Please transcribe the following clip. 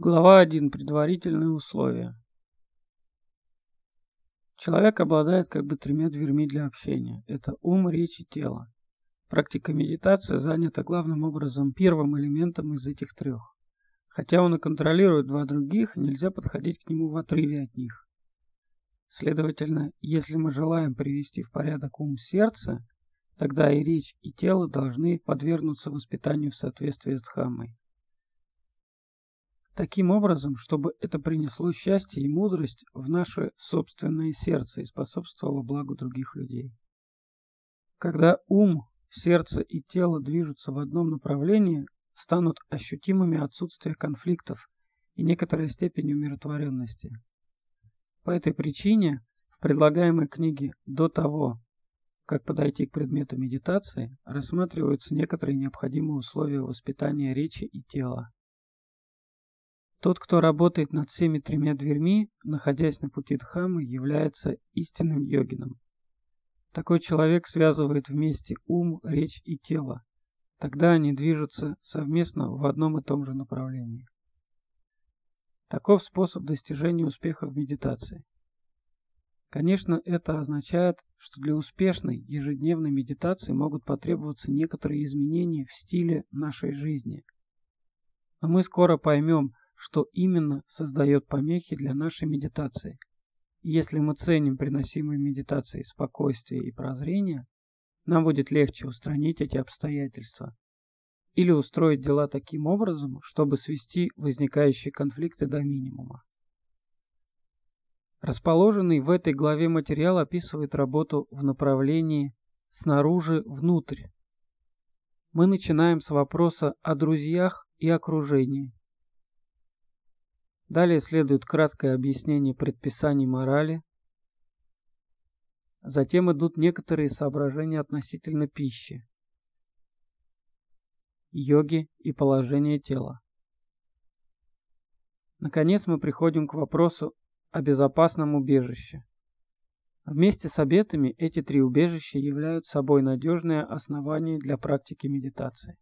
Глава 1. Предварительные условия. Человек обладает как бы тремя дверьми для общения. Это ум, речь и тело. Практика медитации занята главным образом первым элементом из этих трех. Хотя он и контролирует два других, нельзя подходить к нему в отрыве от них. Следовательно, если мы желаем привести в порядок ум сердца, тогда и речь, и тело должны подвергнуться воспитанию в соответствии с Дхаммой. Таким образом, чтобы это принесло счастье и мудрость в наше собственное сердце и способствовало благу других людей. Когда ум, сердце и тело движутся в одном направлении, станут ощутимыми отсутствие конфликтов и некоторая степень умиротворенности. По этой причине в предлагаемой книге до того, как подойти к предмету медитации, рассматриваются некоторые необходимые условия воспитания речи и тела. Тот, кто работает над всеми тремя дверьми, находясь на пути Дхаммы, является истинным йогином. Такой человек связывает вместе ум, речь и тело. Тогда они движутся совместно в одном и том же направлении. Таков способ достижения успеха в медитации. Конечно, это означает, что для успешной ежедневной медитации могут потребоваться некоторые изменения в стиле нашей жизни. Но мы скоро поймем, что именно создает помехи для нашей медитации. Если мы ценим приносимые медитацией спокойствие и прозрение, нам будет легче устранить эти обстоятельства или устроить дела таким образом, чтобы свести возникающие конфликты до минимума. Расположенный в этой главе материал описывает работу в направлении снаружи внутрь. Мы начинаем с вопроса о друзьях и окружении. Далее следует краткое объяснение предписаний морали. Затем идут некоторые соображения относительно пищи, йоги и положения тела. Наконец мы приходим к вопросу о безопасном убежище. Вместе с обетами эти три убежища являются собой надежное основание для практики медитации.